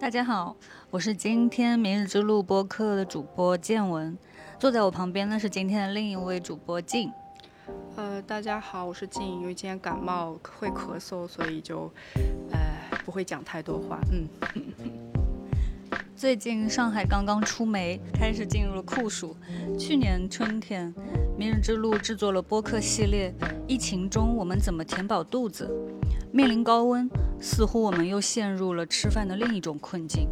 大家好，我是今天明日之路播客的主播建文，坐在我旁边呢是今天的另一位主播静。呃，大家好，我是静，因为今天感冒会咳嗽，所以就呃不会讲太多话。嗯，最近上海刚刚出梅，开始进入了酷暑。去年春天，明日之路制作了播客系列《疫情中我们怎么填饱肚子》。面临高温，似乎我们又陷入了吃饭的另一种困境。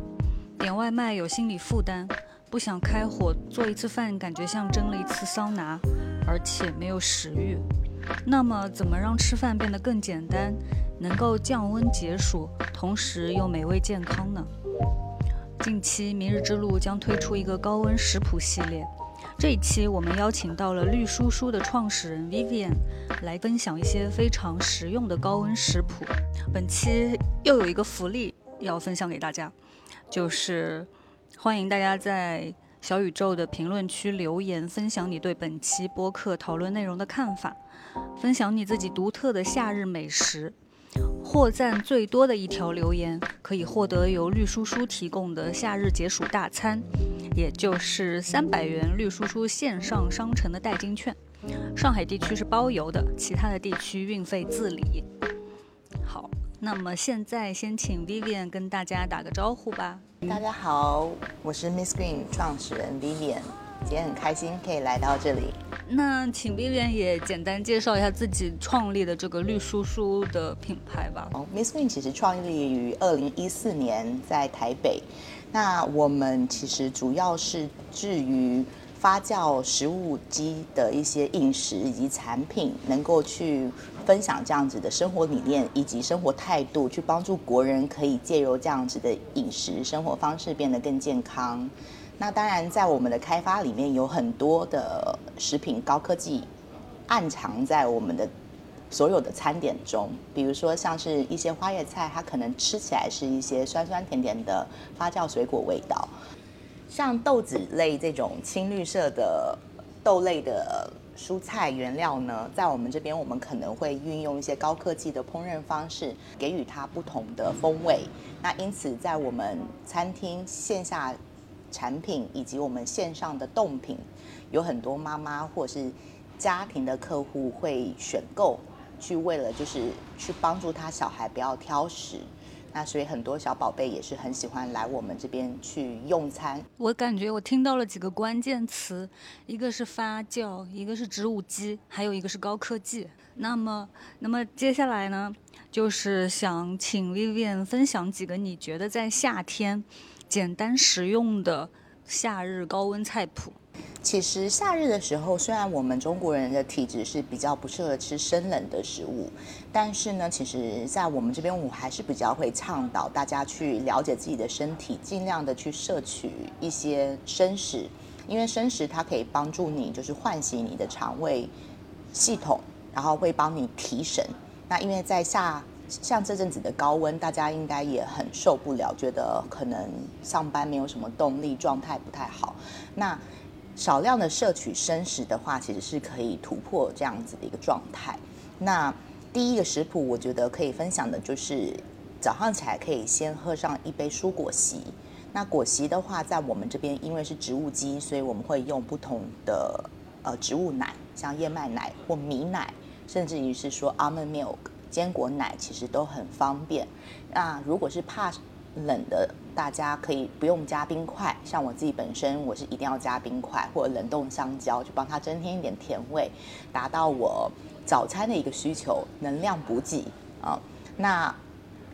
点外卖有心理负担，不想开火做一次饭，感觉像蒸了一次桑拿，而且没有食欲。那么，怎么让吃饭变得更简单，能够降温解暑，同时又美味健康呢？近期，明日之路将推出一个高温食谱系列。这一期我们邀请到了绿叔叔的创始人 Vivian 来分享一些非常实用的高温食谱。本期又有一个福利要分享给大家，就是欢迎大家在小宇宙的评论区留言，分享你对本期播客讨论内容的看法，分享你自己独特的夏日美食。获赞最多的一条留言，可以获得由绿叔叔提供的夏日解暑大餐，也就是三百元绿叔叔线上商城的代金券。上海地区是包邮的，其他的地区运费自理。好，那么现在先请 Vivian 跟大家打个招呼吧。大家好，我是 Miss Green 创始人 Vivian，今天很开心可以来到这里。那请 Vivian 也简单介绍一下自己创立的这个绿叔叔的品牌吧。哦，Miss Green 其实创立于二零一四年在台北。那我们其实主要是至于发酵食物基的一些饮食以及产品，能够去分享这样子的生活理念以及生活态度，去帮助国人可以借由这样子的饮食生活方式变得更健康。那当然，在我们的开发里面有很多的食品高科技暗藏在我们的所有的餐点中，比如说像是一些花叶菜，它可能吃起来是一些酸酸甜甜的发酵水果味道，像豆子类这种青绿色的豆类的蔬菜原料呢，在我们这边我们可能会运用一些高科技的烹饪方式，给予它不同的风味。那因此，在我们餐厅线下。产品以及我们线上的冻品，有很多妈妈或是家庭的客户会选购，去为了就是去帮助他小孩不要挑食。那所以很多小宝贝也是很喜欢来我们这边去用餐。我感觉我听到了几个关键词，一个是发酵，一个是植物基，还有一个是高科技。那么，那么接下来呢，就是想请 Vivian 分享几个你觉得在夏天。简单实用的夏日高温菜谱。其实夏日的时候，虽然我们中国人的体质是比较不适合吃生冷的食物，但是呢，其实在我们这边，我还是比较会倡导大家去了解自己的身体，尽量的去摄取一些生食，因为生食它可以帮助你，就是唤醒你的肠胃系统，然后会帮你提神。那因为在夏像这阵子的高温，大家应该也很受不了，觉得可能上班没有什么动力，状态不太好。那少量的摄取生食的话，其实是可以突破这样子的一个状态。那第一个食谱，我觉得可以分享的就是早上起来可以先喝上一杯蔬果昔。那果昔的话，在我们这边因为是植物基，所以我们会用不同的呃植物奶，像燕麦奶或米奶，甚至于是说 almond milk。坚果奶其实都很方便。那如果是怕冷的，大家可以不用加冰块。像我自己本身，我是一定要加冰块或者冷冻香蕉，就帮它增添一点甜味，达到我早餐的一个需求，能量补给啊。那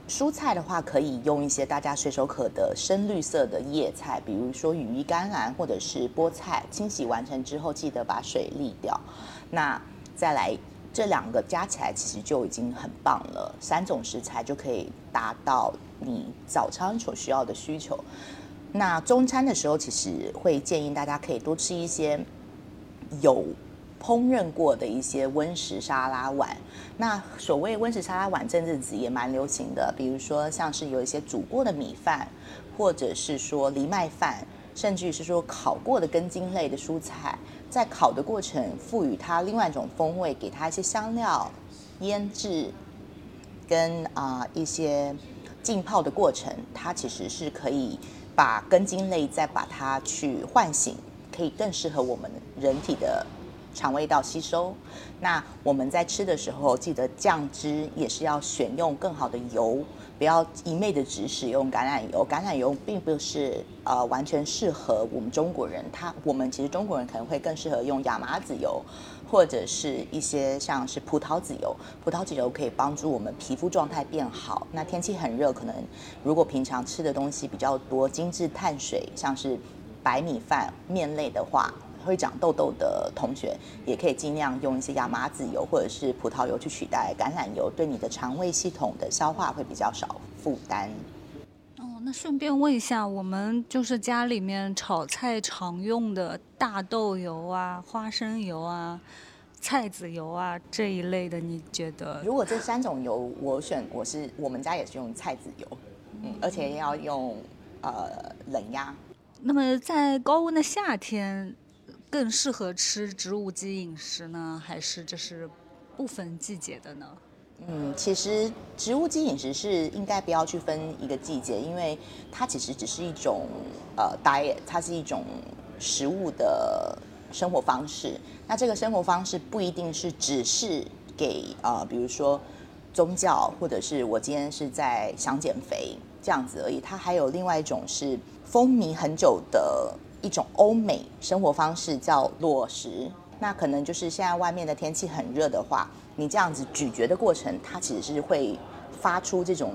蔬菜的话，可以用一些大家随手可得深绿色的叶菜，比如说羽衣甘蓝或者是菠菜。清洗完成之后，记得把水沥掉。那再来。这两个加起来其实就已经很棒了，三种食材就可以达到你早餐所需要的需求。那中餐的时候，其实会建议大家可以多吃一些有烹饪过的一些温食沙拉碗。那所谓温食沙拉碗，这阵子也蛮流行的，比如说像是有一些煮过的米饭，或者是说藜麦饭，甚至于是说烤过的根茎类的蔬菜。在烤的过程，赋予它另外一种风味，给它一些香料、腌制，跟啊一些浸泡的过程，它其实是可以把根茎类再把它去唤醒，可以更适合我们人体的肠胃道吸收。那我们在吃的时候，记得酱汁也是要选用更好的油，不要一昧的只使用橄榄油。橄榄油并不是呃完全适合我们中国人，它我们其实中国人可能会更适合用亚麻籽油。或者是一些像是葡萄籽油，葡萄籽油可以帮助我们皮肤状态变好。那天气很热，可能如果平常吃的东西比较多，精致碳水，像是白米饭、面类的话，会长痘痘的同学，也可以尽量用一些亚麻籽油或者是葡萄油去取代橄榄油，对你的肠胃系统的消化会比较少负担。哦那顺便问一下，我们就是家里面炒菜常用的大豆油啊、花生油啊、菜籽油啊这一类的，你觉得？如果这三种油，我选我是我们家也是用菜籽油，嗯，而且要用呃冷压。那么在高温的夏天，更适合吃植物基饮食呢，还是这是不分季节的呢？嗯，其实植物基饮食是应该不要去分一个季节，因为它其实只是一种呃 diet，它是一种食物的生活方式。那这个生活方式不一定是只是给呃，比如说宗教，或者是我今天是在想减肥这样子而已。它还有另外一种是风靡很久的一种欧美生活方式，叫落食。那可能就是现在外面的天气很热的话。你这样子咀嚼的过程，它其实是会发出这种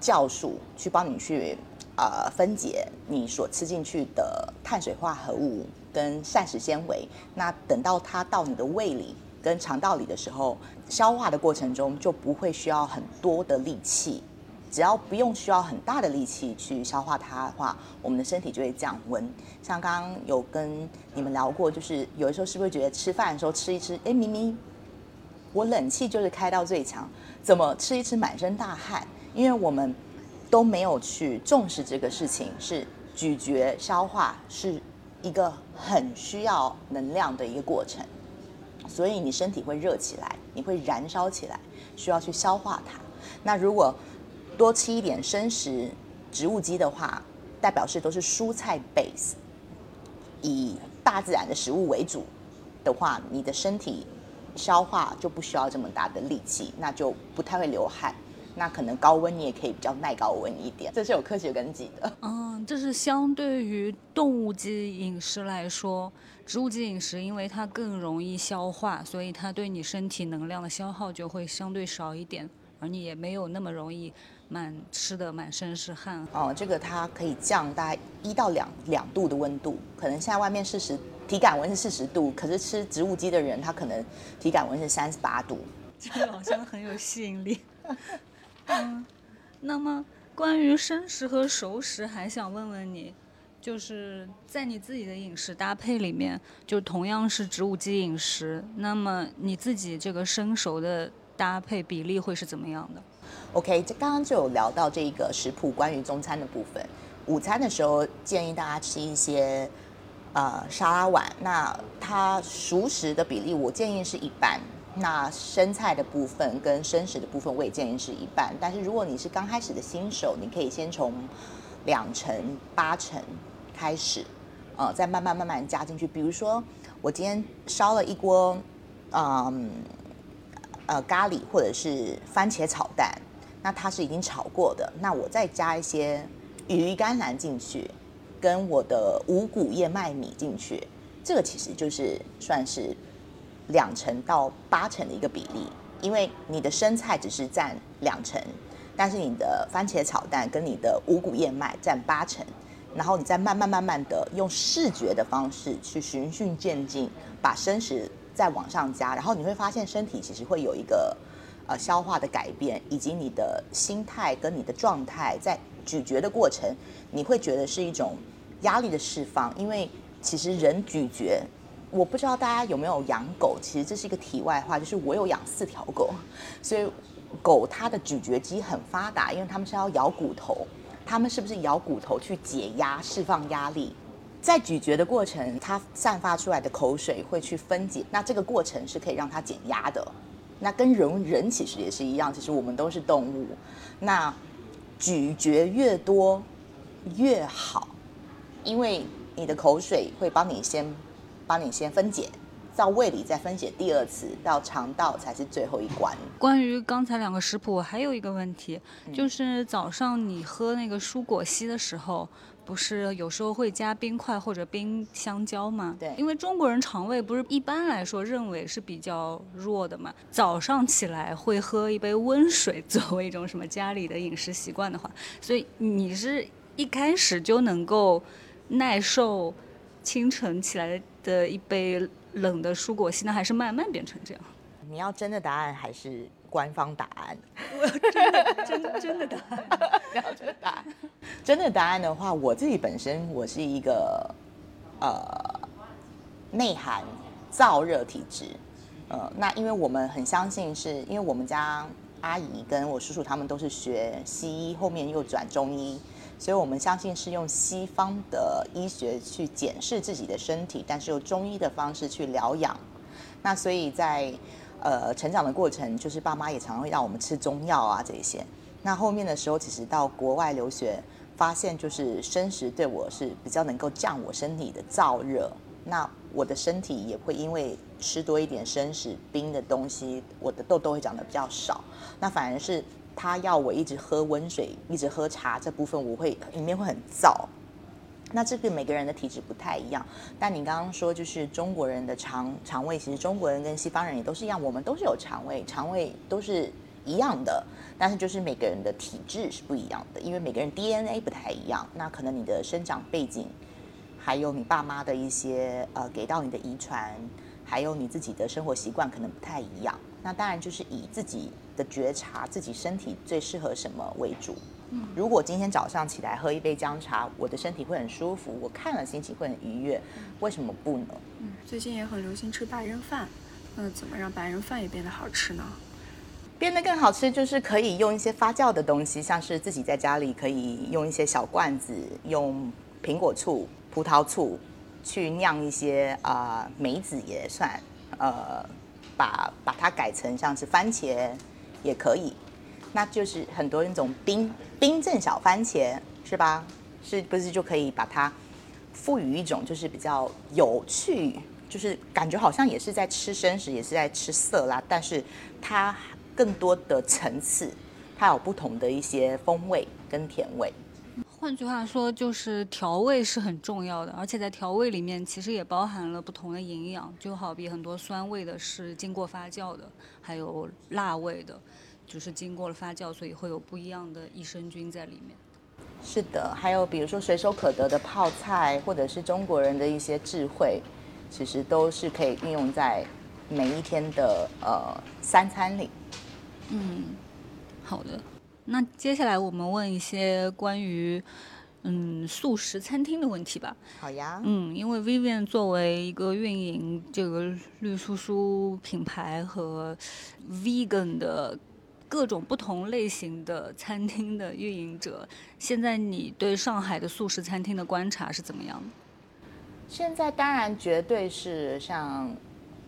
酵素，去帮你去呃分解你所吃进去的碳水化合物跟膳食纤维。那等到它到你的胃里跟肠道里的时候，消化的过程中就不会需要很多的力气。只要不用需要很大的力气去消化它的话，我们的身体就会降温。像刚刚有跟你们聊过，就是有的时候是不是觉得吃饭的时候吃一吃，哎，明明。我冷气就是开到最强，怎么吃一吃满身大汗？因为我们都没有去重视这个事情，是咀嚼消化是一个很需要能量的一个过程，所以你身体会热起来，你会燃烧起来，需要去消化它。那如果多吃一点生食植物基的话，代表是都是蔬菜 base，以大自然的食物为主的话，你的身体。消化就不需要这么大的力气，那就不太会流汗。那可能高温你也可以比较耐高温一点，这是有科学根据的。嗯，这是相对于动物基饮食来说，植物基饮食因为它更容易消化，所以它对你身体能量的消耗就会相对少一点，而你也没有那么容易满吃的满身是汗。哦，这个它可以降大概一到两两度的温度，可能现在外面四十。体感温是四十度，可是吃植物基的人，他可能体感温是三十八度，这个好像很有吸引力。嗯，那么关于生食和熟食，还想问问你，就是在你自己的饮食搭配里面，就同样是植物基饮食，那么你自己这个生熟的搭配比例会是怎么样的？OK，这刚刚就有聊到这个食谱关于中餐的部分，午餐的时候建议大家吃一些。呃，沙拉碗，那它熟食的比例我建议是一半，那生菜的部分跟生食的部分我也建议是一半。但是如果你是刚开始的新手，你可以先从两成八成开始，呃，再慢慢慢慢加进去。比如说，我今天烧了一锅，嗯，呃，咖喱或者是番茄炒蛋，那它是已经炒过的，那我再加一些鱼甘蓝进去。跟我的五谷燕麦米进去，这个其实就是算是两成到八成的一个比例，因为你的生菜只是占两成，但是你的番茄炒蛋跟你的五谷燕麦占八成，然后你再慢慢慢慢的用视觉的方式去循序渐进，把生食再往上加，然后你会发现身体其实会有一个呃消化的改变，以及你的心态跟你的状态在。咀嚼的过程，你会觉得是一种压力的释放，因为其实人咀嚼，我不知道大家有没有养狗，其实这是一个题外话，就是我有养四条狗，所以狗它的咀嚼肌很发达，因为它们是要咬骨头，它们是不是咬骨头去解压、释放压力？在咀嚼的过程，它散发出来的口水会去分解，那这个过程是可以让它减压的。那跟人人其实也是一样，其实我们都是动物，那。咀嚼越多越好，因为你的口水会帮你先帮你先分解。到胃里再分解第二次，到肠道才是最后一关。关于刚才两个食谱，我还有一个问题，就是早上你喝那个蔬果昔的时候，不是有时候会加冰块或者冰香蕉吗？对，因为中国人肠胃不是一般来说认为是比较弱的嘛。早上起来会喝一杯温水作为一种什么家里的饮食习惯的话，所以你是一开始就能够耐受清晨起来的一杯。冷的蔬果，现在还是慢慢变成这样。你要真的答案还是官方答案？我真的真真的答案，要真的答案。真的答案的话，我自己本身我是一个呃内涵燥热体质。呃，那因为我们很相信，是因为我们家阿姨跟我叔叔他们都是学西医，后面又转中医。所以我们相信是用西方的医学去检视自己的身体，但是用中医的方式去疗养。那所以在呃成长的过程，就是爸妈也常常会让我们吃中药啊这些。那后面的时候，其实到国外留学，发现就是生食对我是比较能够降我身体的燥热。那我的身体也会因为吃多一点生食冰的东西，我的痘痘会长得比较少。那反而是。他要我一直喝温水，一直喝茶，这部分我会里面会很燥。那这个每个人的体质不太一样。但你刚刚说，就是中国人的肠肠胃，其实中国人跟西方人也都是一样，我们都是有肠胃，肠胃都是一样的。但是就是每个人的体质是不一样的，因为每个人 DNA 不太一样。那可能你的生长背景，还有你爸妈的一些呃给到你的遗传，还有你自己的生活习惯可能不太一样。那当然就是以自己的觉察，自己身体最适合什么为主。嗯，如果今天早上起来喝一杯姜茶，我的身体会很舒服，我看了心情会很愉悦，为什么不呢？嗯，最近也很流行吃白人饭，那怎么让白人饭也变得好吃呢？变得更好吃就是可以用一些发酵的东西，像是自己在家里可以用一些小罐子，用苹果醋、葡萄醋去酿一些啊梅子也算，呃。把把它改成像是番茄也可以，那就是很多那种冰冰镇小番茄是吧？是不是就可以把它赋予一种就是比较有趣，就是感觉好像也是在吃生食，也是在吃色拉，但是它更多的层次，它有不同的一些风味跟甜味。换句话说，就是调味是很重要的，而且在调味里面其实也包含了不同的营养，就好比很多酸味的是经过发酵的，还有辣味的，就是经过了发酵，所以会有不一样的益生菌在里面。是的，还有比如说随手可得的泡菜，或者是中国人的一些智慧，其实都是可以运用在每一天的呃三餐里。嗯，好的。那接下来我们问一些关于嗯素食餐厅的问题吧。好呀。嗯，因为 Vivian 作为一个运营这个绿叔叔品牌和 vegan 的各种不同类型的餐厅的运营者，现在你对上海的素食餐厅的观察是怎么样的？现在当然绝对是像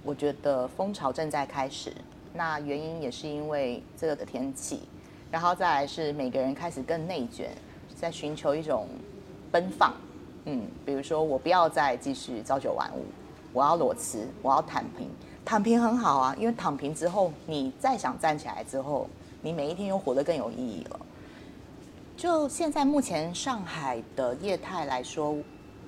我觉得风潮正在开始，那原因也是因为这个的天气。然后再来是每个人开始更内卷，在寻求一种奔放，嗯，比如说我不要再继续朝九晚五，我要裸辞，我要躺平，躺平很好啊，因为躺平之后，你再想站起来之后，你每一天又活得更有意义了。就现在目前上海的业态来说，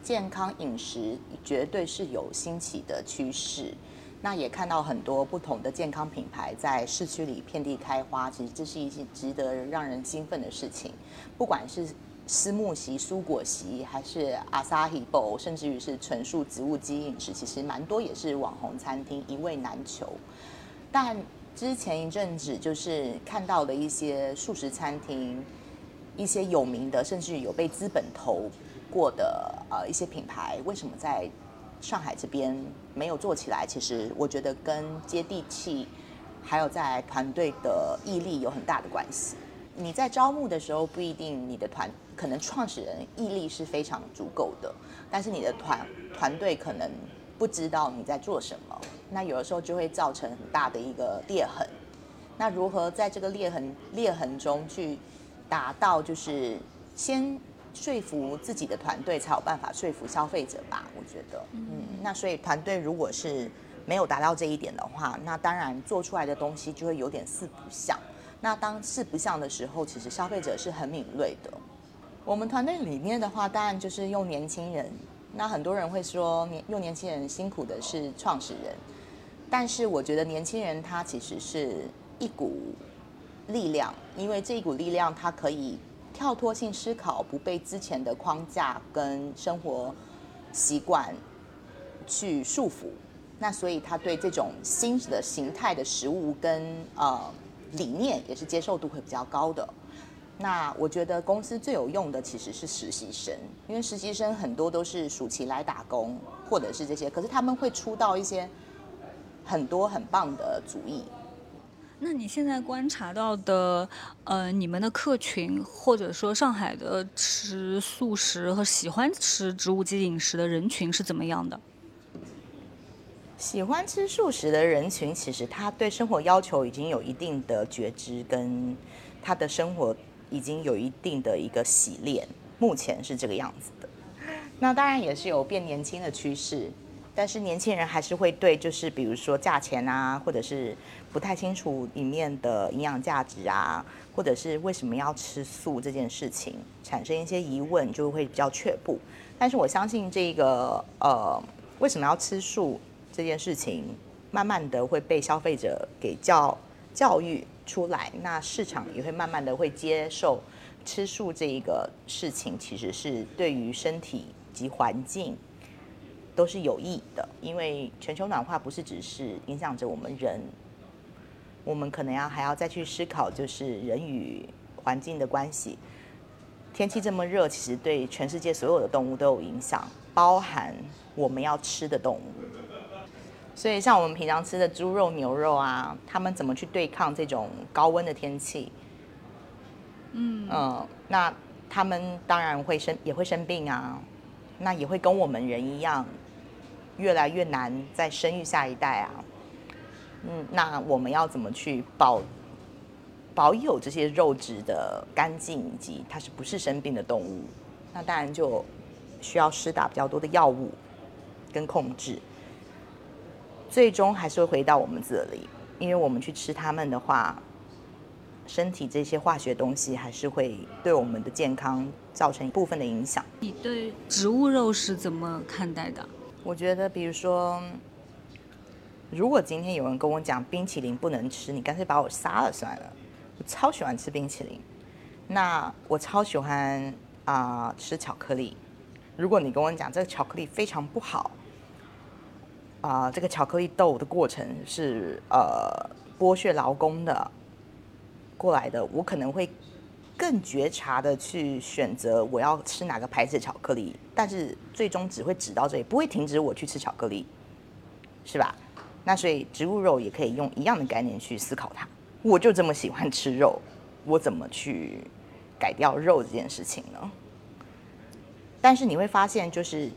健康饮食绝对是有兴起的趋势。那也看到很多不同的健康品牌在市区里遍地开花，其实这是一件值得让人兴奋的事情。不管是私木席、蔬果席，还是阿萨希堡甚至于是纯素植物基因饮食，其实蛮多也是网红餐厅，一位难求。但之前一阵子就是看到的一些素食餐厅，一些有名的，甚至有被资本投过的呃一些品牌，为什么在？上海这边没有做起来，其实我觉得跟接地气，还有在团队的毅力有很大的关系。你在招募的时候不一定你的团可能创始人毅力是非常足够的，但是你的团团队可能不知道你在做什么，那有的时候就会造成很大的一个裂痕。那如何在这个裂痕裂痕中去达到就是先说服自己的团队，才有办法说服消费者吧？我觉得，嗯，那所以团队如果是没有达到这一点的话，那当然做出来的东西就会有点四不像。那当四不像的时候，其实消费者是很敏锐的。我们团队里面的话，当然就是用年轻人。那很多人会说，年用年轻人辛苦的是创始人，但是我觉得年轻人他其实是一股力量，因为这一股力量，它可以跳脱性思考，不被之前的框架跟生活习惯去束缚。那所以他对这种新的形态的食物跟呃理念，也是接受度会比较高的。那我觉得公司最有用的其实是实习生，因为实习生很多都是暑期来打工，或者是这些，可是他们会出到一些很多很棒的主意。那你现在观察到的，呃，你们的客群，或者说上海的吃素食和喜欢吃植物基饮食的人群是怎么样的？喜欢吃素食的人群，其实他对生活要求已经有一定的觉知，跟他的生活。已经有一定的一个洗练，目前是这个样子的。那当然也是有变年轻的趋势，但是年轻人还是会对，就是比如说价钱啊，或者是不太清楚里面的营养价值啊，或者是为什么要吃素这件事情产生一些疑问，就会比较却步。但是我相信这个呃，为什么要吃素这件事情，慢慢的会被消费者给教教育。出来，那市场也会慢慢的会接受吃素这一个事情，其实是对于身体及环境都是有益的。因为全球暖化不是只是影响着我们人，我们可能要还要再去思考，就是人与环境的关系。天气这么热，其实对全世界所有的动物都有影响，包含我们要吃的动物。所以，像我们平常吃的猪肉、牛肉啊，他们怎么去对抗这种高温的天气？嗯嗯，那他们当然会生，也会生病啊。那也会跟我们人一样，越来越难再生育下一代啊。嗯，那我们要怎么去保保有这些肉质的干净，以及它是不是生病的动物？那当然就需要施打比较多的药物跟控制。最终还是会回到我们这里，因为我们去吃它们的话，身体这些化学东西还是会对我们的健康造成一部分的影响。你对植物肉是怎么看待的？我觉得，比如说，如果今天有人跟我讲冰淇淋不能吃，你干脆把我杀了算了。我超喜欢吃冰淇淋，那我超喜欢啊吃巧克力。如果你跟我讲这个巧克力非常不好。啊，这个巧克力豆的过程是呃剥削劳工的过来的，我可能会更觉察的去选择我要吃哪个牌子的巧克力，但是最终只会指到这里，不会停止我去吃巧克力，是吧？那所以植物肉也可以用一样的概念去思考它。我就这么喜欢吃肉，我怎么去改掉肉这件事情呢？但是你会发现，就是。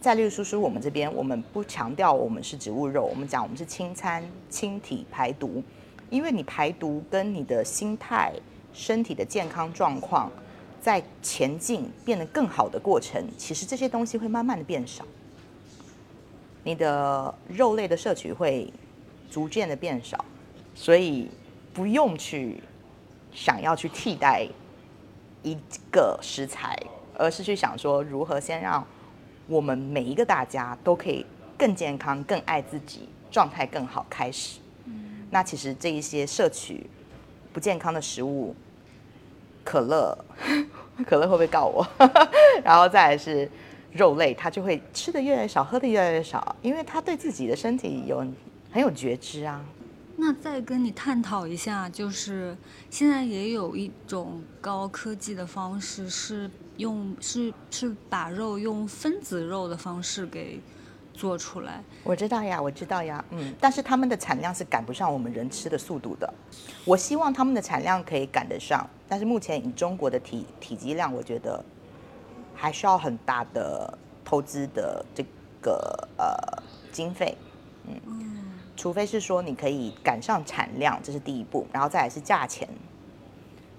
在绿叔叔我们这边，我们不强调我们是植物肉，我们讲我们是清餐、清体排毒，因为你排毒跟你的心态、身体的健康状况在前进变得更好的过程，其实这些东西会慢慢的变少，你的肉类的摄取会逐渐的变少，所以不用去想要去替代一个食材，而是去想说如何先让。我们每一个大家都可以更健康、更爱自己、状态更好。开始，嗯那其实这一些摄取不健康的食物，可乐，可乐会不会告我？然后再来是肉类，他就会吃的越来越少，喝的越来越少，因为他对自己的身体有很有觉知啊。那再跟你探讨一下，就是现在也有一种高科技的方式是。用是是把肉用分子肉的方式给做出来，我知道呀，我知道呀，嗯，但是他们的产量是赶不上我们人吃的速度的。我希望他们的产量可以赶得上，但是目前以中国的体体积量，我觉得还需要很大的投资的这个呃经费，嗯，除非是说你可以赶上产量，这是第一步，然后再来是价钱。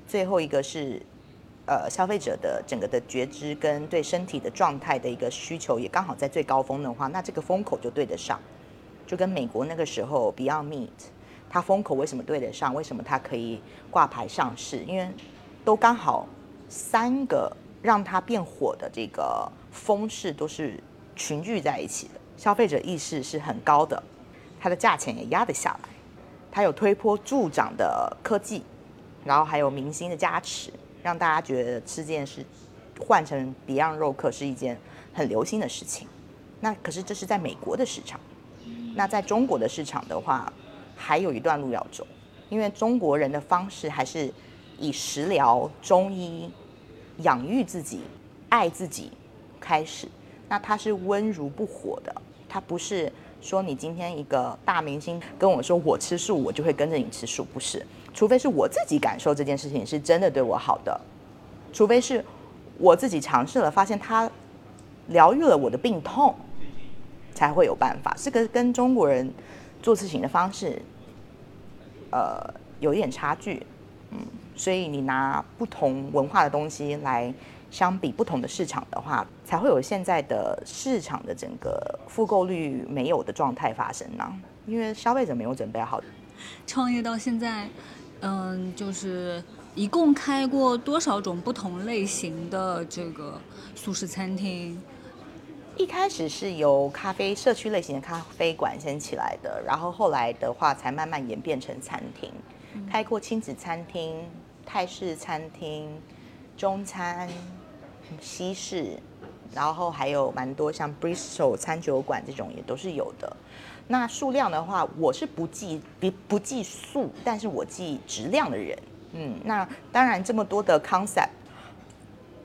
最后一个是呃消费者的整个的觉知跟对身体的状态的一个需求也刚好在最高峰的话，那这个风口就对得上，就跟美国那个时候 Beyond Meat，它风口为什么对得上？为什么它可以挂牌上市？因为都刚好三个让它变火的这个风势都是群聚在一起的，消费者意识是很高的，它的价钱也压得下来，它有推波助长的科技，然后还有明星的加持，让大家觉得吃这件事换成 Beyond 肉客是一件很流行的事情。那可是这是在美国的市场，那在中国的市场的话，还有一段路要走，因为中国人的方式还是以食疗、中医养育自己、爱自己开始。那它是温如不火的，它不是说你今天一个大明星跟我说我吃素，我就会跟着你吃素，不是。除非是我自己感受这件事情是真的对我好的，除非是我自己尝试了，发现它疗愈了我的病痛，才会有办法。这个跟中国人做事情的方式，呃，有一点差距，嗯，所以你拿不同文化的东西来相比不同的市场的话，才会有现在的市场的整个复购率没有的状态发生呢。因为消费者没有准备好。创业到现在，嗯，就是一共开过多少种不同类型的这个素食餐厅？一开始是由咖啡社区类型的咖啡馆先起来的，然后后来的话才慢慢演变成餐厅，开过亲子餐厅、泰式餐厅、中餐、西式，然后还有蛮多像 Bristol 餐酒馆这种也都是有的。那数量的话，我是不计不不计数，但是我计质量的人。嗯，那当然这么多的 concept，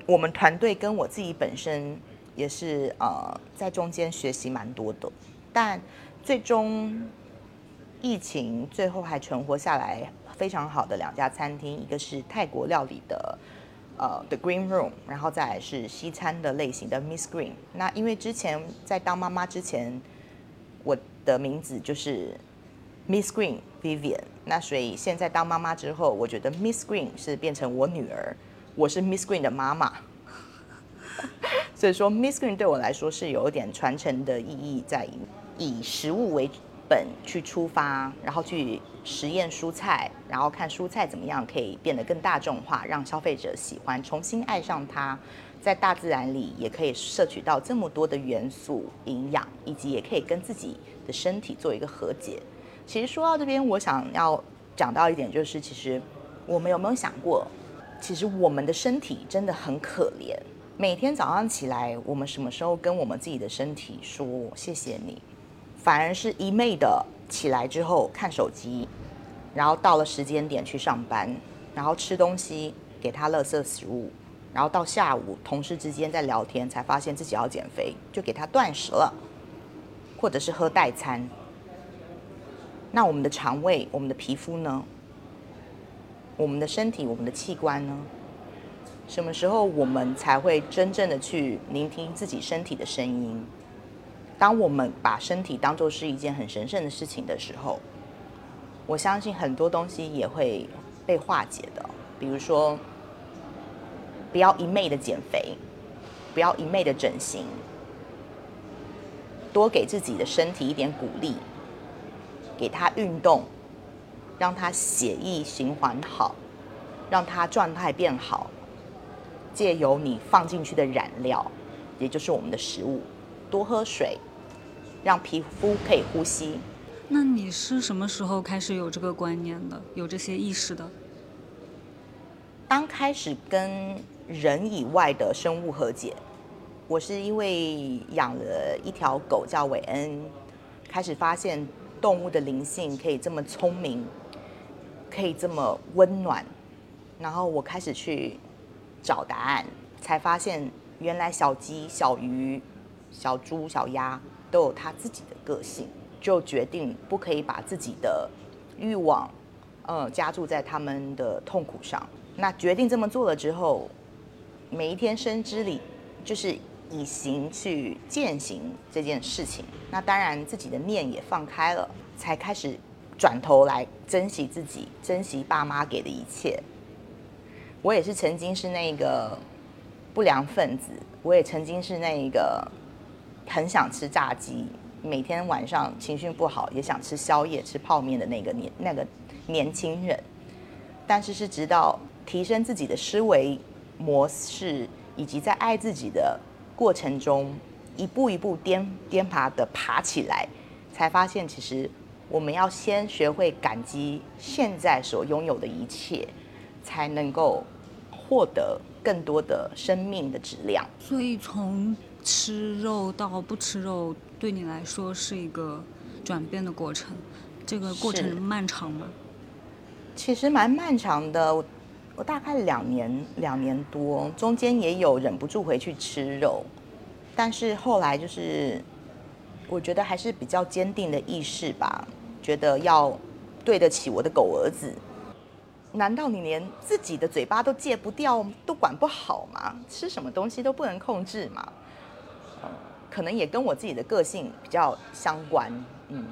我们团队跟我自己本身也是呃在中间学习蛮多的，但最终疫情最后还存活下来非常好的两家餐厅，一个是泰国料理的呃 The Green Room，然后再是西餐的类型的 Miss Green。那因为之前在当妈妈之前，我的名字就是 Miss Green Vivian，那所以现在当妈妈之后，我觉得 Miss Green 是变成我女儿，我是 Miss Green 的妈妈，所以说 Miss Green 对我来说是有一点传承的意义在，以食物为本去出发，然后去实验蔬菜，然后看蔬菜怎么样可以变得更大众化，让消费者喜欢，重新爱上它。在大自然里也可以摄取到这么多的元素、营养，以及也可以跟自己的身体做一个和解。其实说到这边，我想要讲到一点，就是其实我们有没有想过，其实我们的身体真的很可怜。每天早上起来，我们什么时候跟我们自己的身体说谢谢你？反而是一昧的起来之后看手机，然后到了时间点去上班，然后吃东西给他垃圾食物。然后到下午，同事之间在聊天，才发现自己要减肥，就给他断食了，或者是喝代餐。那我们的肠胃、我们的皮肤呢？我们的身体、我们的器官呢？什么时候我们才会真正的去聆听自己身体的声音？当我们把身体当做是一件很神圣的事情的时候，我相信很多东西也会被化解的，比如说。不要一昧的减肥，不要一昧的整形，多给自己的身体一点鼓励，给他运动，让他血液循环好，让他状态变好。借由你放进去的染料，也就是我们的食物，多喝水，让皮肤可以呼吸。那你是什么时候开始有这个观念的，有这些意识的？刚开始跟人以外的生物和解，我是因为养了一条狗叫韦恩，开始发现动物的灵性可以这么聪明，可以这么温暖，然后我开始去找答案，才发现原来小鸡、小鱼、小猪、小鸭都有它自己的个性，就决定不可以把自己的欲望，呃，加注在他们的痛苦上。那决定这么做了之后。每一天生之里，就是以行去践行这件事情。那当然，自己的念也放开了，才开始转头来珍惜自己，珍惜爸妈给的一切。我也是曾经是那个不良分子，我也曾经是那个很想吃炸鸡，每天晚上情绪不好也想吃宵夜、吃泡面的那个年那个年轻人。但是是直到提升自己的思维模式，以及在爱自己的过程中，一步一步颠颠爬的爬起来，才发现其实我们要先学会感激现在所拥有的一切，才能够获得更多的生命的质量。所以从吃肉到不吃肉，对你来说是一个转变的过程。这个过程漫长吗？其实蛮漫长的，我大概两年两年多，中间也有忍不住回去吃肉，但是后来就是我觉得还是比较坚定的意识吧，觉得要对得起我的狗儿子。难道你连自己的嘴巴都戒不掉，都管不好吗？吃什么东西都不能控制吗？可能也跟我自己的个性比较相关，嗯，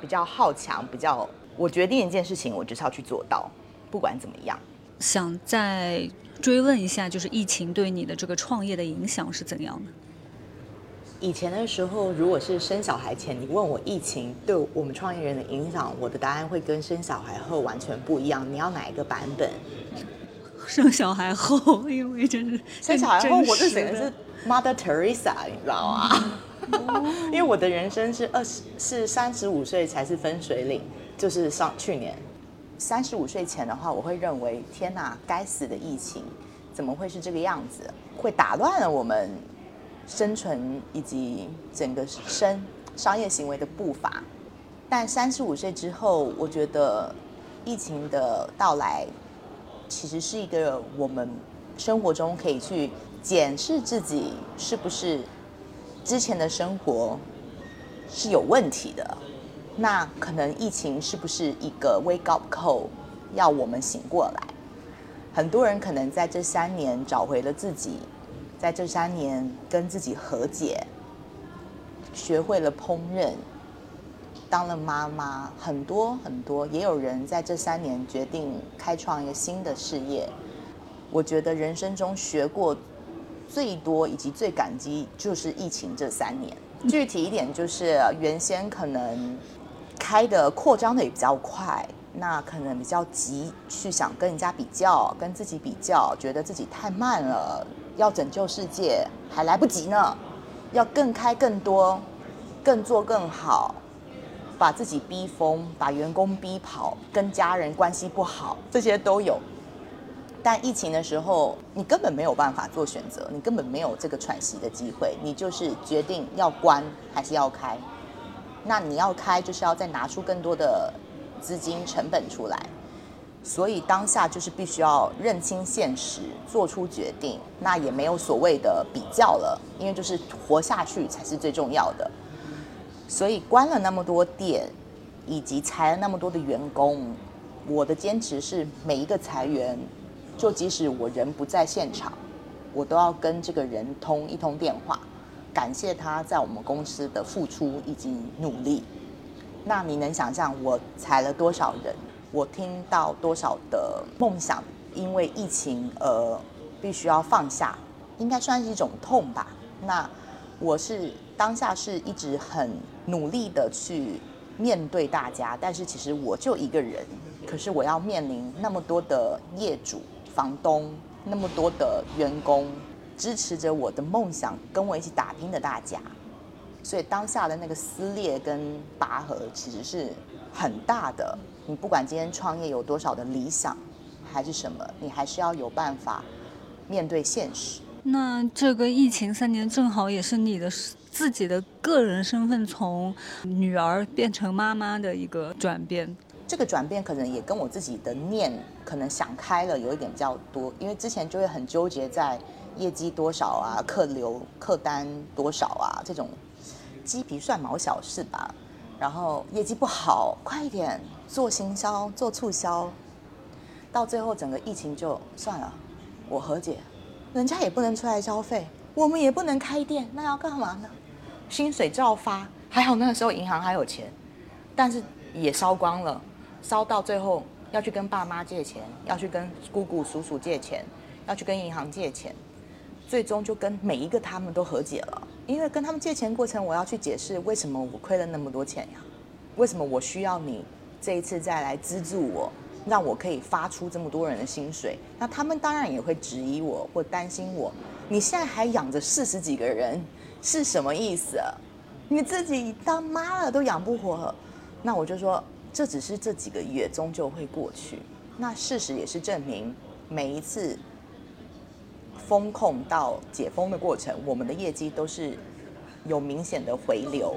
比较好强，比较。我决定一件事情，我就是要去做到，不管怎么样。想再追问一下，就是疫情对你的这个创业的影响是怎样的？以前的时候，如果是生小孩前，你问我疫情对我们创业人的影响，我的答案会跟生小孩后完全不一样。你要哪一个版本？生小孩后，因为真是生小孩后，我这整个是 Mother Teresa，你知道吗？因为我的人生是二十，是三十五岁才是分水岭。就是上去年三十五岁前的话，我会认为天哪，该死的疫情怎么会是这个样子？会打乱了我们生存以及整个生商业行为的步伐。但三十五岁之后，我觉得疫情的到来其实是一个我们生活中可以去检视自己是不是之前的生活是有问题的。那可能疫情是不是一个 wake up call，要我们醒过来？很多人可能在这三年找回了自己，在这三年跟自己和解，学会了烹饪，当了妈妈，很多很多，也有人在这三年决定开创一个新的事业。我觉得人生中学过最多以及最感激，就是疫情这三年。具体一点，就是原先可能。开的扩张的也比较快，那可能比较急，去想跟人家比较，跟自己比较，觉得自己太慢了，要拯救世界还来不及呢，要更开更多，更做更好，把自己逼疯，把员工逼跑，跟家人关系不好，这些都有。但疫情的时候，你根本没有办法做选择，你根本没有这个喘息的机会，你就是决定要关还是要开。那你要开，就是要再拿出更多的资金成本出来，所以当下就是必须要认清现实，做出决定。那也没有所谓的比较了，因为就是活下去才是最重要的。所以关了那么多店，以及裁了那么多的员工，我的坚持是每一个裁员，就即使我人不在现场，我都要跟这个人通一通电话。感谢他在我们公司的付出以及努力。那你能想象我裁了多少人？我听到多少的梦想因为疫情而必须要放下？应该算是一种痛吧。那我是当下是一直很努力的去面对大家，但是其实我就一个人，可是我要面临那么多的业主、房东，那么多的员工。支持着我的梦想，跟我一起打拼的大家，所以当下的那个撕裂跟拔河其实是很大的。你不管今天创业有多少的理想，还是什么，你还是要有办法面对现实。那这个疫情三年，正好也是你的自己的个人身份从女儿变成妈妈的一个转变。这个转变可能也跟我自己的念可能想开了有一点比较多，因为之前就会很纠结在。业绩多少啊？客流、客单多少啊？这种鸡皮蒜毛小事吧。然后业绩不好，快一点做行销、做促销。到最后整个疫情就算了，我和解，人家也不能出来消费，我们也不能开店，那要干嘛呢？薪水照发，还好那个时候银行还有钱，但是也烧光了，烧到最后要去跟爸妈借钱，要去跟姑姑叔叔借钱，要去跟银行借钱，最终就跟每一个他们都和解了。因为跟他们借钱过程，我要去解释为什么我亏了那么多钱呀？为什么我需要你这一次再来资助我，让我可以发出这么多人的薪水？那他们当然也会质疑我或担心我。你现在还养着四十几个人，是什么意思？你自己当妈了都养不活。那我就说。这只是这几个月，终究会过去。那事实也是证明，每一次风控到解封的过程，我们的业绩都是有明显的回流。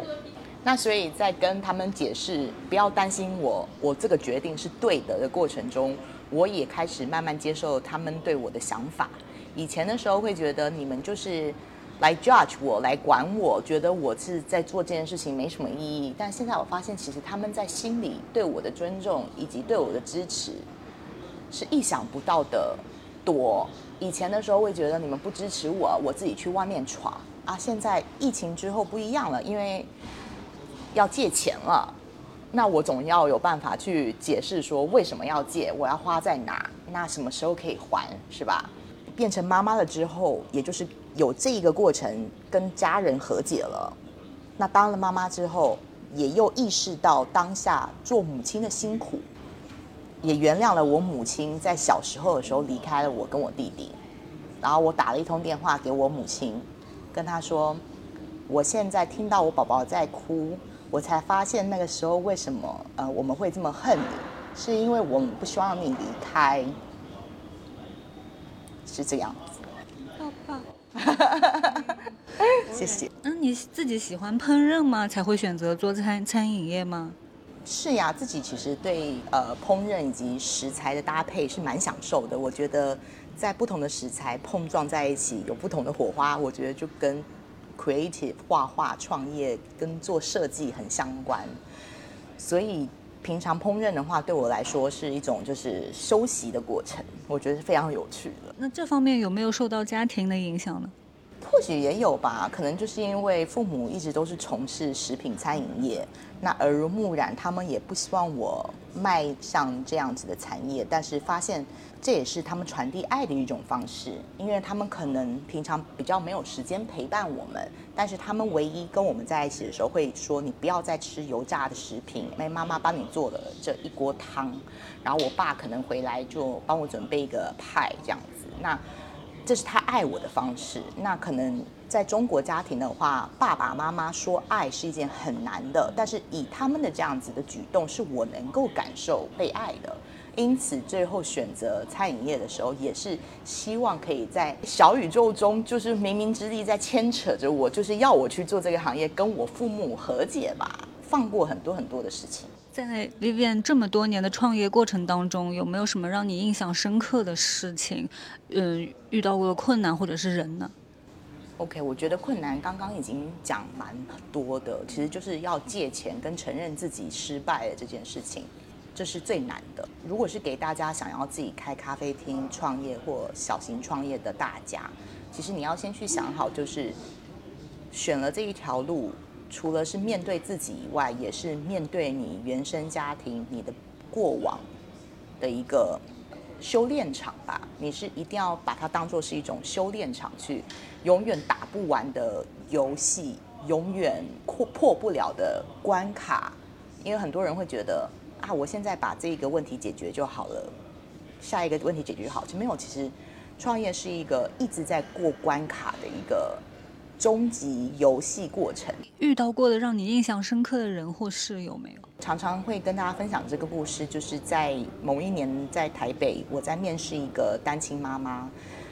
那所以在跟他们解释不要担心我，我这个决定是对的的过程中，我也开始慢慢接受他们对我的想法。以前的时候会觉得你们就是。来 judge 我，来管我，觉得我是在做这件事情没什么意义。但现在我发现，其实他们在心里对我的尊重以及对我的支持，是意想不到的多。以前的时候会觉得你们不支持我，我自己去外面闯啊。现在疫情之后不一样了，因为要借钱了，那我总要有办法去解释说为什么要借，我要花在哪，那什么时候可以还，是吧？变成妈妈了之后，也就是有这一个过程，跟家人和解了。那当了妈妈之后，也又意识到当下做母亲的辛苦，也原谅了我母亲在小时候的时候离开了我跟我弟弟。然后我打了一通电话给我母亲，跟她说：“我现在听到我宝宝在哭，我才发现那个时候为什么呃我们会这么恨你，是因为我们不希望你离开。”是这样子，谢谢。那你自己喜欢烹饪吗？才会选择做餐餐饮业吗？是呀，自己其实对呃烹饪以及食材的搭配是蛮享受的。我觉得在不同的食材碰撞在一起，有不同的火花，我觉得就跟 creative 画画创业跟做设计很相关，所以。平常烹饪的话，对我来说是一种就是休息的过程，我觉得是非常有趣的。那这方面有没有受到家庭的影响呢？或许也有吧，可能就是因为父母一直都是从事食品餐饮业，那耳濡目染，他们也不希望我迈向这样子的产业，但是发现。这也是他们传递爱的一种方式，因为他们可能平常比较没有时间陪伴我们，但是他们唯一跟我们在一起的时候会说：“你不要再吃油炸的食品。”因为妈妈帮你做了这一锅汤，然后我爸可能回来就帮我准备一个派这样子。那这是他爱我的方式。那可能在中国家庭的话，爸爸妈妈说爱是一件很难的，但是以他们的这样子的举动，是我能够感受被爱的。因此，最后选择餐饮业的时候，也是希望可以在小宇宙中，就是冥冥之力在牵扯着我，就是要我去做这个行业，跟我父母和解吧，放过很多很多的事情。在 Vivian 这么多年的创业过程当中，有没有什么让你印象深刻的事情？嗯，遇到过的困难或者是人呢？OK，我觉得困难刚刚已经讲蛮多的，其实就是要借钱跟承认自己失败的这件事情。这是最难的。如果是给大家想要自己开咖啡厅创业或小型创业的大家，其实你要先去想好，就是选了这一条路，除了是面对自己以外，也是面对你原生家庭、你的过往的一个修炼场吧。你是一定要把它当做是一种修炼场，去永远打不完的游戏，永远破破不了的关卡。因为很多人会觉得。啊！我现在把这个问题解决就好了，下一个问题解决好就没有。其实，创业是一个一直在过关卡的一个终极游戏过程。遇到过的让你印象深刻的人或事有没有？常常会跟大家分享这个故事，就是在某一年在台北，我在面试一个单亲妈妈，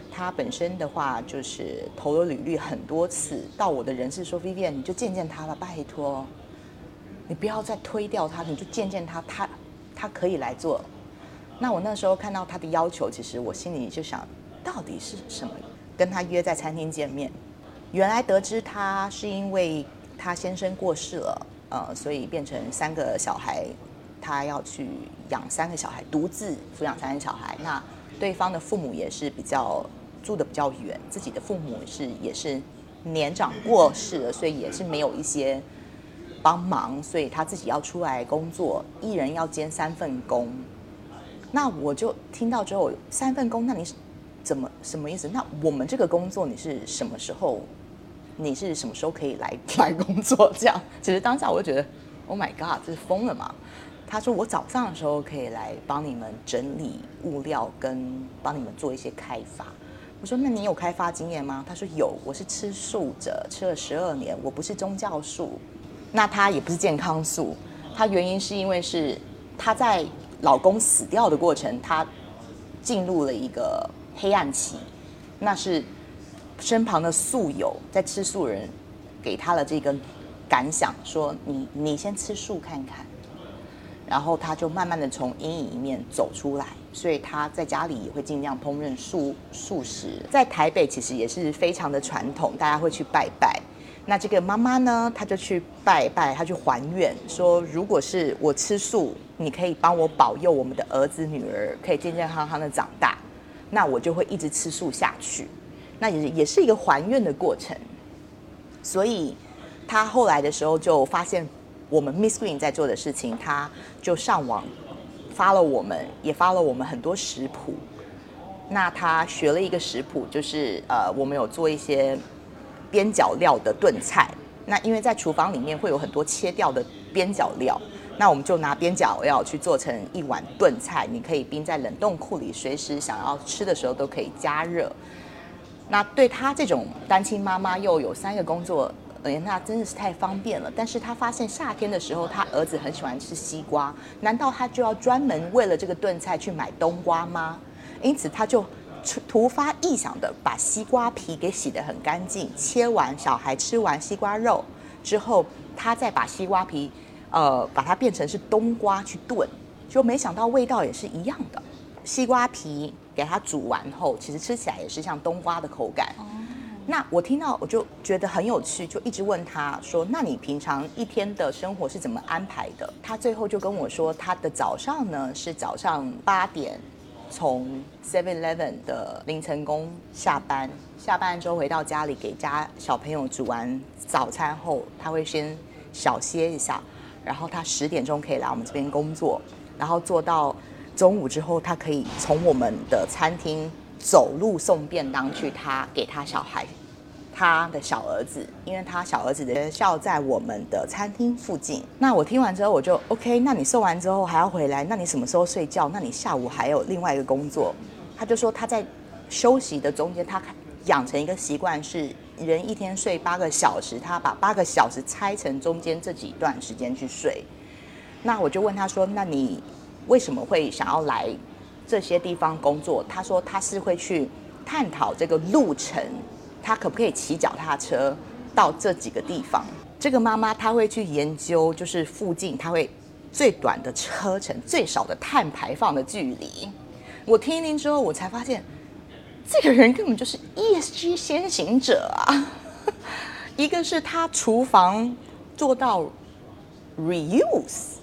她本身的话就是投了履历很多次，到我的人事说：“Vivian，你就见见他吧，拜托。”你不要再推掉他，你就见见他，他他可以来做。那我那时候看到他的要求，其实我心里就想，到底是什么？跟他约在餐厅见面，原来得知他是因为他先生过世了，呃，所以变成三个小孩，他要去养三个小孩，独自抚养三个小孩。那对方的父母也是比较住的比较远，自己的父母是也是年长过世了，所以也是没有一些。帮忙，所以他自己要出来工作，一人要兼三份工，那我就听到之后，三份工，那你怎么什么意思？那我们这个工作你是什么时候？你是什么时候可以来 来工作？这样，其实当下我就觉得，Oh my God，这是疯了嘛？他说我早上的时候可以来帮你们整理物料，跟帮你们做一些开发。我说那你有开发经验吗？他说有，我是吃素者，吃了十二年，我不是宗教素，那他也不是健康素，他原因是因为是他在老公死掉的过程，他进入了一个黑暗期，那是。身旁的素友在吃素人给他了这个感想，说你你先吃素看看，然后他就慢慢的从阴影里面走出来，所以他在家里也会尽量烹饪素素食。在台北其实也是非常的传统，大家会去拜拜。那这个妈妈呢，她就去拜拜，她去还愿，说如果是我吃素，你可以帮我保佑我们的儿子女儿可以健健康康的长大，那我就会一直吃素下去。那也也是一个还愿的过程，所以他后来的时候就发现我们 Miss Green 在做的事情，他就上网发了我们，也发了我们很多食谱。那他学了一个食谱，就是呃，我们有做一些边角料的炖菜。那因为在厨房里面会有很多切掉的边角料，那我们就拿边角料去做成一碗炖菜，你可以冰在冷冻库里，随时想要吃的时候都可以加热。那对他这种单亲妈妈又有三个工作，哎，那真的是太方便了。但是他发现夏天的时候，他儿子很喜欢吃西瓜，难道他就要专门为了这个炖菜去买冬瓜吗？因此，他就突发异想的把西瓜皮给洗得很干净，切完小孩吃完西瓜肉之后，他再把西瓜皮，呃，把它变成是冬瓜去炖，就没想到味道也是一样的，西瓜皮。给它煮完后，其实吃起来也是像冬瓜的口感。那我听到我就觉得很有趣，就一直问他说：“那你平常一天的生活是怎么安排的？”他最后就跟我说，他的早上呢是早上八点从 Seven Eleven 的凌晨工下班，下班之后回到家里给家小朋友煮完早餐后，他会先小歇一下，然后他十点钟可以来我们这边工作，然后做到。中午之后，他可以从我们的餐厅走路送便当去他给他小孩，他的小儿子，因为他小儿子的学校在我们的餐厅附近。那我听完之后，我就 OK。那你送完之后还要回来，那你什么时候睡觉？那你下午还有另外一个工作？他就说他在休息的中间，他养成一个习惯，是人一天睡八个小时，他把八个小时拆成中间这几段时间去睡。那我就问他说：“那你？”为什么会想要来这些地方工作？他说他是会去探讨这个路程，他可不可以骑脚踏车到这几个地方？这个妈妈她会去研究，就是附近她会最短的车程、最少的碳排放的距离。我听一听之后，我才发现这个人根本就是 ESG 先行者啊！一个是他厨房做到 reuse，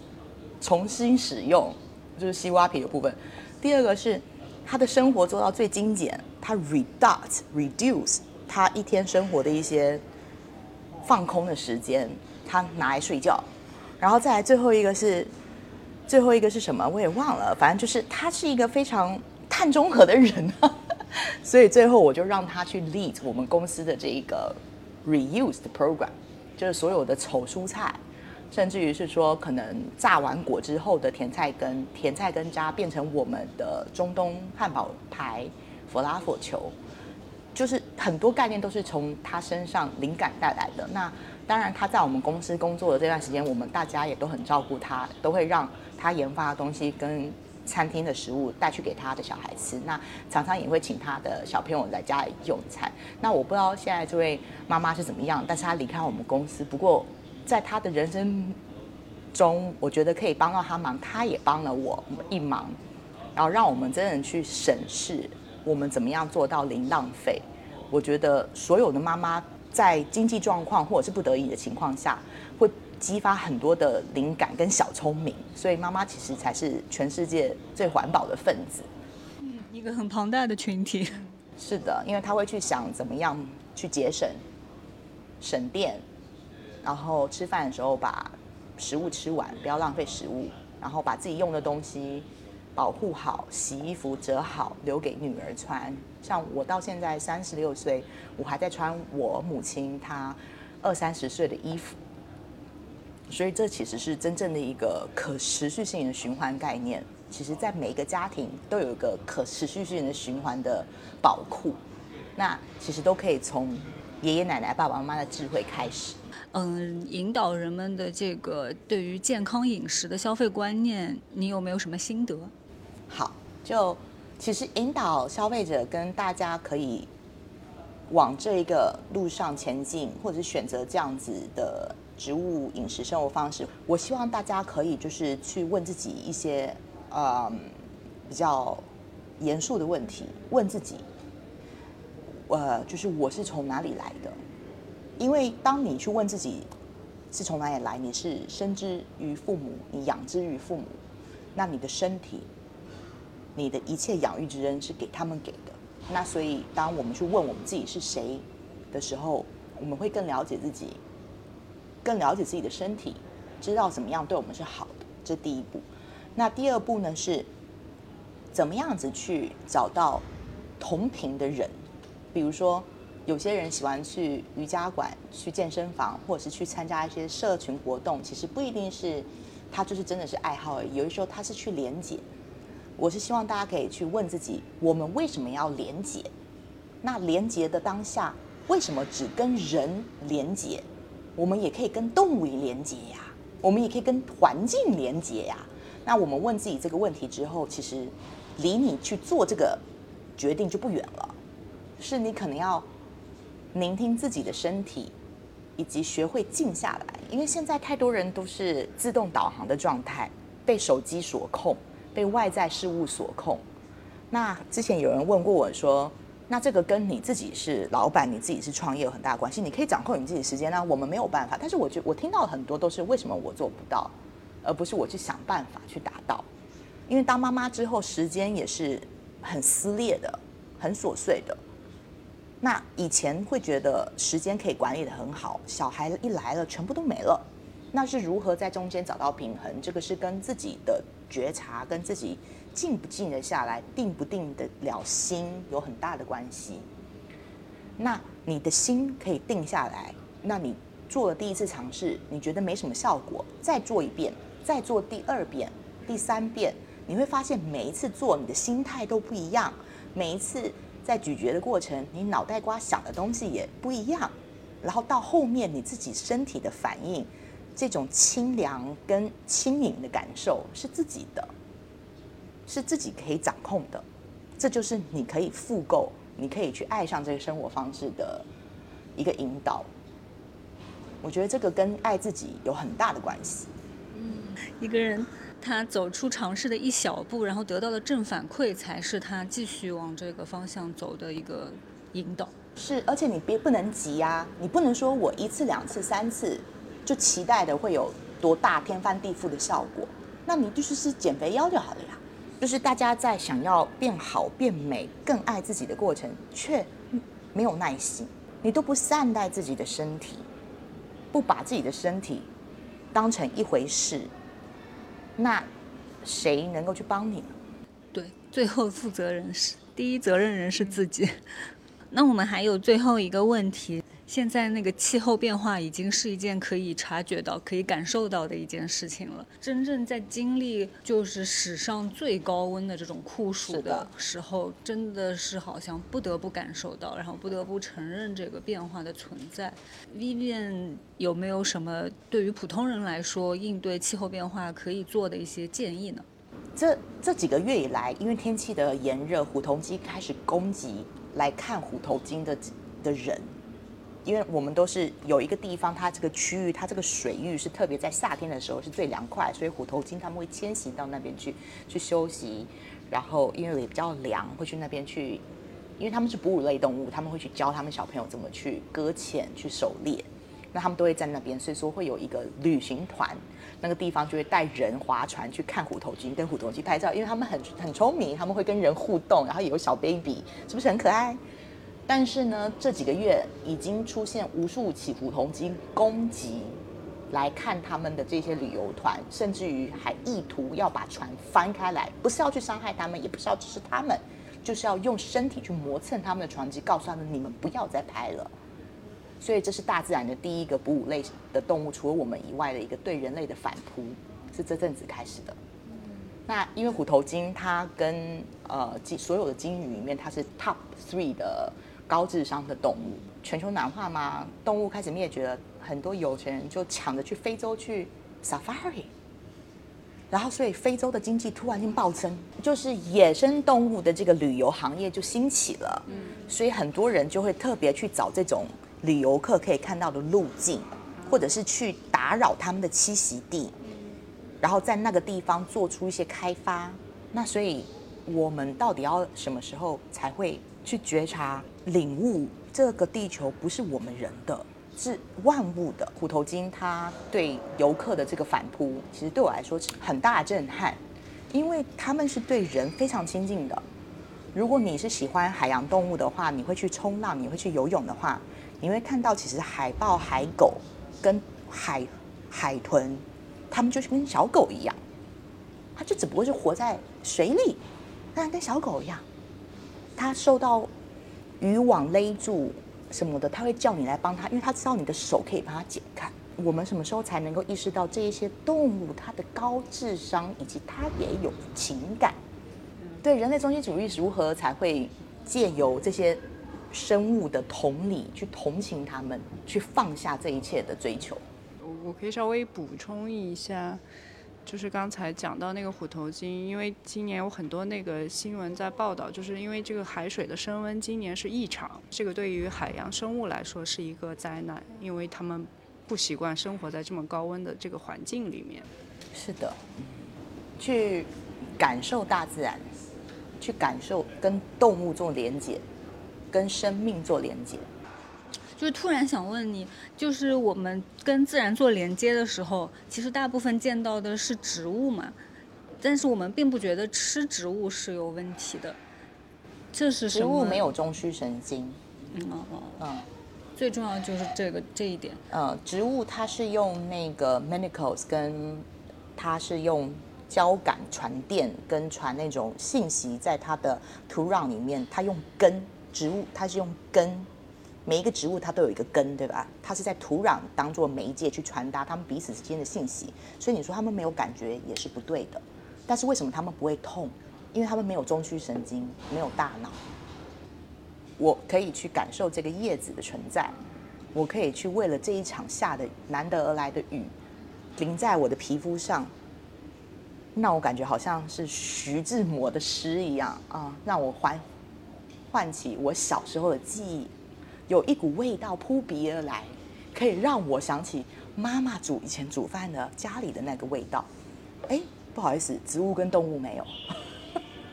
重新使用。就是西瓜皮的部分。第二个是他的生活做到最精简，他 reduce reduce 他一天生活的一些放空的时间，他拿来睡觉。然后再来最后一个是最后一个是什么？我也忘了。反正就是他是一个非常碳中和的人，所以最后我就让他去 lead 我们公司的这一个 reuse 的 program，就是所有的丑蔬菜。甚至于是说，可能榨完果之后的甜菜根、甜菜根渣变成我们的中东汉堡排、佛拉佛球，就是很多概念都是从他身上灵感带来的。那当然，他在我们公司工作的这段时间，我们大家也都很照顾他，都会让他研发的东西跟餐厅的食物带去给他的小孩吃。那常常也会请他的小朋友在家里用餐。那我不知道现在这位妈妈是怎么样，但是她离开我们公司，不过。在他的人生中，我觉得可以帮到他忙，他也帮了我一忙，然后让我们真的去审视我们怎么样做到零浪费。我觉得所有的妈妈在经济状况或者是不得已的情况下，会激发很多的灵感跟小聪明，所以妈妈其实才是全世界最环保的分子。嗯，一个很庞大的群体。是的，因为他会去想怎么样去节省、省电。然后吃饭的时候把食物吃完，不要浪费食物。然后把自己用的东西，保护好，洗衣服折好，留给女儿穿。像我到现在三十六岁，我还在穿我母亲她二三十岁的衣服。所以这其实是真正的一个可持续性的循环概念。其实，在每一个家庭都有一个可持续性的循环的宝库。那其实都可以从爷爷奶奶、爸爸妈妈的智慧开始。嗯，引导人们的这个对于健康饮食的消费观念，你有没有什么心得？好，就其实引导消费者跟大家可以往这一个路上前进，或者是选择这样子的。植物饮食生活方式，我希望大家可以就是去问自己一些呃比较严肃的问题，问自己，呃，就是我是从哪里来的？因为当你去问自己是从哪里来，你是生之于父母，你养之于父母，那你的身体，你的一切养育之恩是给他们给的。那所以，当我们去问我们自己是谁的时候，我们会更了解自己。更了解自己的身体，知道怎么样对我们是好的，这第一步。那第二步呢是，怎么样子去找到同频的人？比如说，有些人喜欢去瑜伽馆、去健身房，或者是去参加一些社群活动。其实不一定是他就是真的是爱好而已。有的时候他是去连接。我是希望大家可以去问自己：我们为什么要连接？那连接的当下，为什么只跟人连接？我们也可以跟动物连接呀，我们也可以跟环境连接呀。那我们问自己这个问题之后，其实离你去做这个决定就不远了。是你可能要聆听自己的身体，以及学会静下来。因为现在太多人都是自动导航的状态，被手机所控，被外在事物所控。那之前有人问过我说。那这个跟你自己是老板，你自己是创业有很大关系。你可以掌控你自己的时间，那我们没有办法。但是我觉我听到很多都是为什么我做不到，而不是我去想办法去达到。因为当妈妈之后，时间也是很撕裂的，很琐碎的。那以前会觉得时间可以管理的很好，小孩一来了，全部都没了。那是如何在中间找到平衡？这个是跟自己的觉察，跟自己。静不静得下来，定不定得了心，有很大的关系。那你的心可以定下来，那你做了第一次尝试，你觉得没什么效果，再做一遍，再做第二遍、第三遍，你会发现每一次做，你的心态都不一样。每一次在咀嚼的过程，你脑袋瓜想的东西也不一样。然后到后面，你自己身体的反应，这种清凉跟轻盈的感受是自己的。是自己可以掌控的，这就是你可以复购，你可以去爱上这个生活方式的一个引导。我觉得这个跟爱自己有很大的关系。嗯，一个人他走出尝试的一小步，然后得到的正反馈，才是他继续往这个方向走的一个引导。是，而且你别不能急啊，你不能说我一次、两次、三次就期待的会有多大天翻地覆的效果，那你就是是减肥药就好了呀。就是大家在想要变好、变美、更爱自己的过程，却没有耐心。你都不善待自己的身体，不把自己的身体当成一回事，那谁能够去帮你呢？对，最后负责人是第一责任人是自己。那我们还有最后一个问题。现在那个气候变化已经是一件可以察觉到、可以感受到的一件事情了。真正在经历就是史上最高温的这种酷暑的时候，真的是好像不得不感受到，然后不得不承认这个变化的存在。Vivian 有没有什么对于普通人来说应对气候变化可以做的一些建议呢？这这几个月以来，因为天气的炎热，虎头鲸开始攻击来看虎头鲸的的人。因为我们都是有一个地方，它这个区域，它这个水域是特别在夏天的时候是最凉快，所以虎头鲸他们会迁徙到那边去去休息，然后因为也比较凉，会去那边去，因为他们是哺乳类动物，他们会去教他们小朋友怎么去搁浅、去狩猎，那他们都会在那边，所以说会有一个旅行团，那个地方就会带人划船去看虎头鲸，跟虎头鲸拍照，因为他们很很聪明，他们会跟人互动，然后有小 baby，是不是很可爱？但是呢，这几个月已经出现无数起虎头鲸攻击来看他们的这些旅游团，甚至于还意图要把船翻开来，不是要去伤害他们，也不是要支持他们，就是要用身体去磨蹭他们的船只，告诉他们你们不要再拍了。所以这是大自然的第一个哺乳类的动物，除了我们以外的一个对人类的反扑，是这阵子开始的。那因为虎头鲸它跟呃鲸所有的鲸鱼里面，它是 top three 的高智商的动物。全球暖化嘛，动物开始灭绝了，很多有钱人就抢着去非洲去 safari，然后所以非洲的经济突然间暴增，就是野生动物的这个旅游行业就兴起了。嗯，所以很多人就会特别去找这种旅游客可以看到的路径，或者是去打扰他们的栖息地。然后在那个地方做出一些开发，那所以我们到底要什么时候才会去觉察、领悟这个地球不是我们人的，是万物的？虎头鲸它对游客的这个反扑，其实对我来说是很大震撼，因为他们是对人非常亲近的。如果你是喜欢海洋动物的话，你会去冲浪，你会去游泳的话，你会看到其实海豹、海狗跟海海豚。他们就是跟小狗一样，它就只不过是活在水里，那跟小狗一样。它受到渔网勒住什么的，他会叫你来帮他，因为他知道你的手可以帮他解开。我们什么时候才能够意识到这一些动物它的高智商，以及它也有情感？对人类中心主义如何才会借由这些生物的同理去同情他们，去放下这一切的追求？我我可以稍微补充一下，就是刚才讲到那个虎头鲸，因为今年有很多那个新闻在报道，就是因为这个海水的升温今年是异常，这个对于海洋生物来说是一个灾难，因为他们不习惯生活在这么高温的这个环境里面。是的，去感受大自然，去感受跟动物做连接，跟生命做连接。就是突然想问你，就是我们跟自然做连接的时候，其实大部分见到的是植物嘛，但是我们并不觉得吃植物是有问题的。这是植物没有中枢神经。嗯哦哦。嗯，最重要就是这个这一点。呃，植物它是用那个 manicles 跟它是用交感传电跟传那种信息，在它的土壤里面，它用根，植物它是用根。每一个植物它都有一个根，对吧？它是在土壤当做媒介去传达它们彼此之间的信息，所以你说它们没有感觉也是不对的。但是为什么它们不会痛？因为它们没有中枢神经，没有大脑。我可以去感受这个叶子的存在，我可以去为了这一场下的难得而来的雨，淋在我的皮肤上，那我感觉好像是徐志摩的诗一样啊，让我唤唤起我小时候的记忆。有一股味道扑鼻而来，可以让我想起妈妈煮以前煮饭的家里的那个味道。哎，不好意思，植物跟动物没有，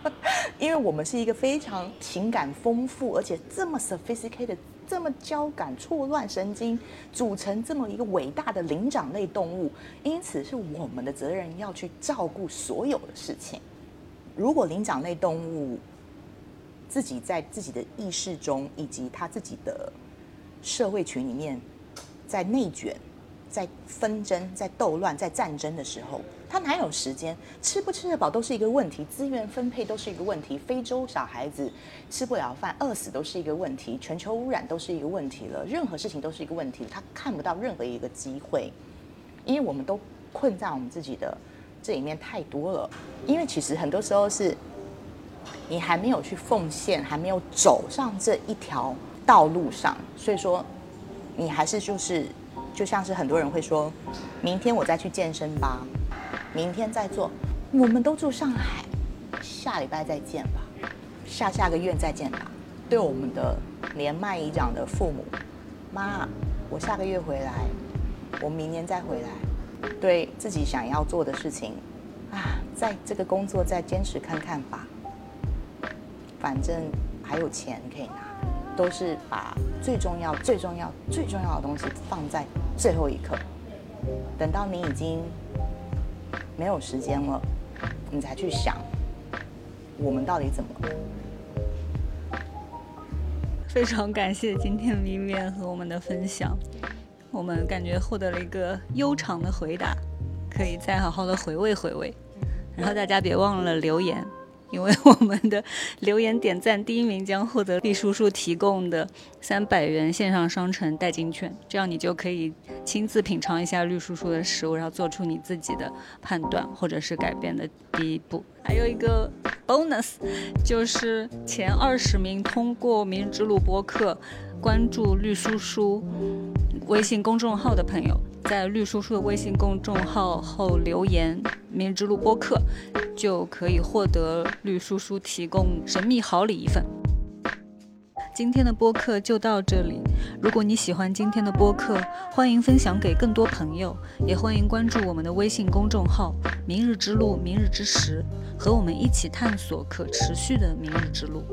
因为我们是一个非常情感丰富，而且这么 sophisticated、这么交感错乱神经组成这么一个伟大的灵长类动物，因此是我们的责任要去照顾所有的事情。如果灵长类动物，自己在自己的意识中，以及他自己的社会群里面，在内卷、在纷争、在斗乱、在战争的时候，他哪有时间？吃不吃得饱都是一个问题，资源分配都是一个问题。非洲小孩子吃不了饭、饿死都是一个问题，全球污染都是一个问题了。任何事情都是一个问题，他看不到任何一个机会，因为我们都困在我们自己的这里面太多了。因为其实很多时候是。你还没有去奉献，还没有走上这一条道路上，所以说，你还是就是，就像是很多人会说，明天我再去健身吧，明天再做，我们都住上海，下礼拜再见吧，下下个月再见吧。对我们的年迈已长的父母，妈，我下个月回来，我明年再回来。对自己想要做的事情，啊，在这个工作再坚持看看吧。反正还有钱可以拿，都是把最重要、最重要、最重要的东西放在最后一刻。等到你已经没有时间了，你才去想我们到底怎么。非常感谢今天明面和我们的分享。我们感觉获得了一个悠长的回答，可以再好好的回味回味。然后大家别忘了留言。因为我们的留言点赞第一名将获得绿叔叔提供的三百元线上商城代金券，这样你就可以亲自品尝一下绿叔叔的食物，然后做出你自己的判断或者是改变的第一步。还有一个 bonus，就是前二十名通过明日之路播客关注绿叔叔微信公众号的朋友。在绿叔叔的微信公众号后留言“明日之路播客”，就可以获得绿叔叔提供神秘好礼一份。今天的播客就到这里。如果你喜欢今天的播客，欢迎分享给更多朋友，也欢迎关注我们的微信公众号“明日之路”“明日之时”，和我们一起探索可持续的明日之路。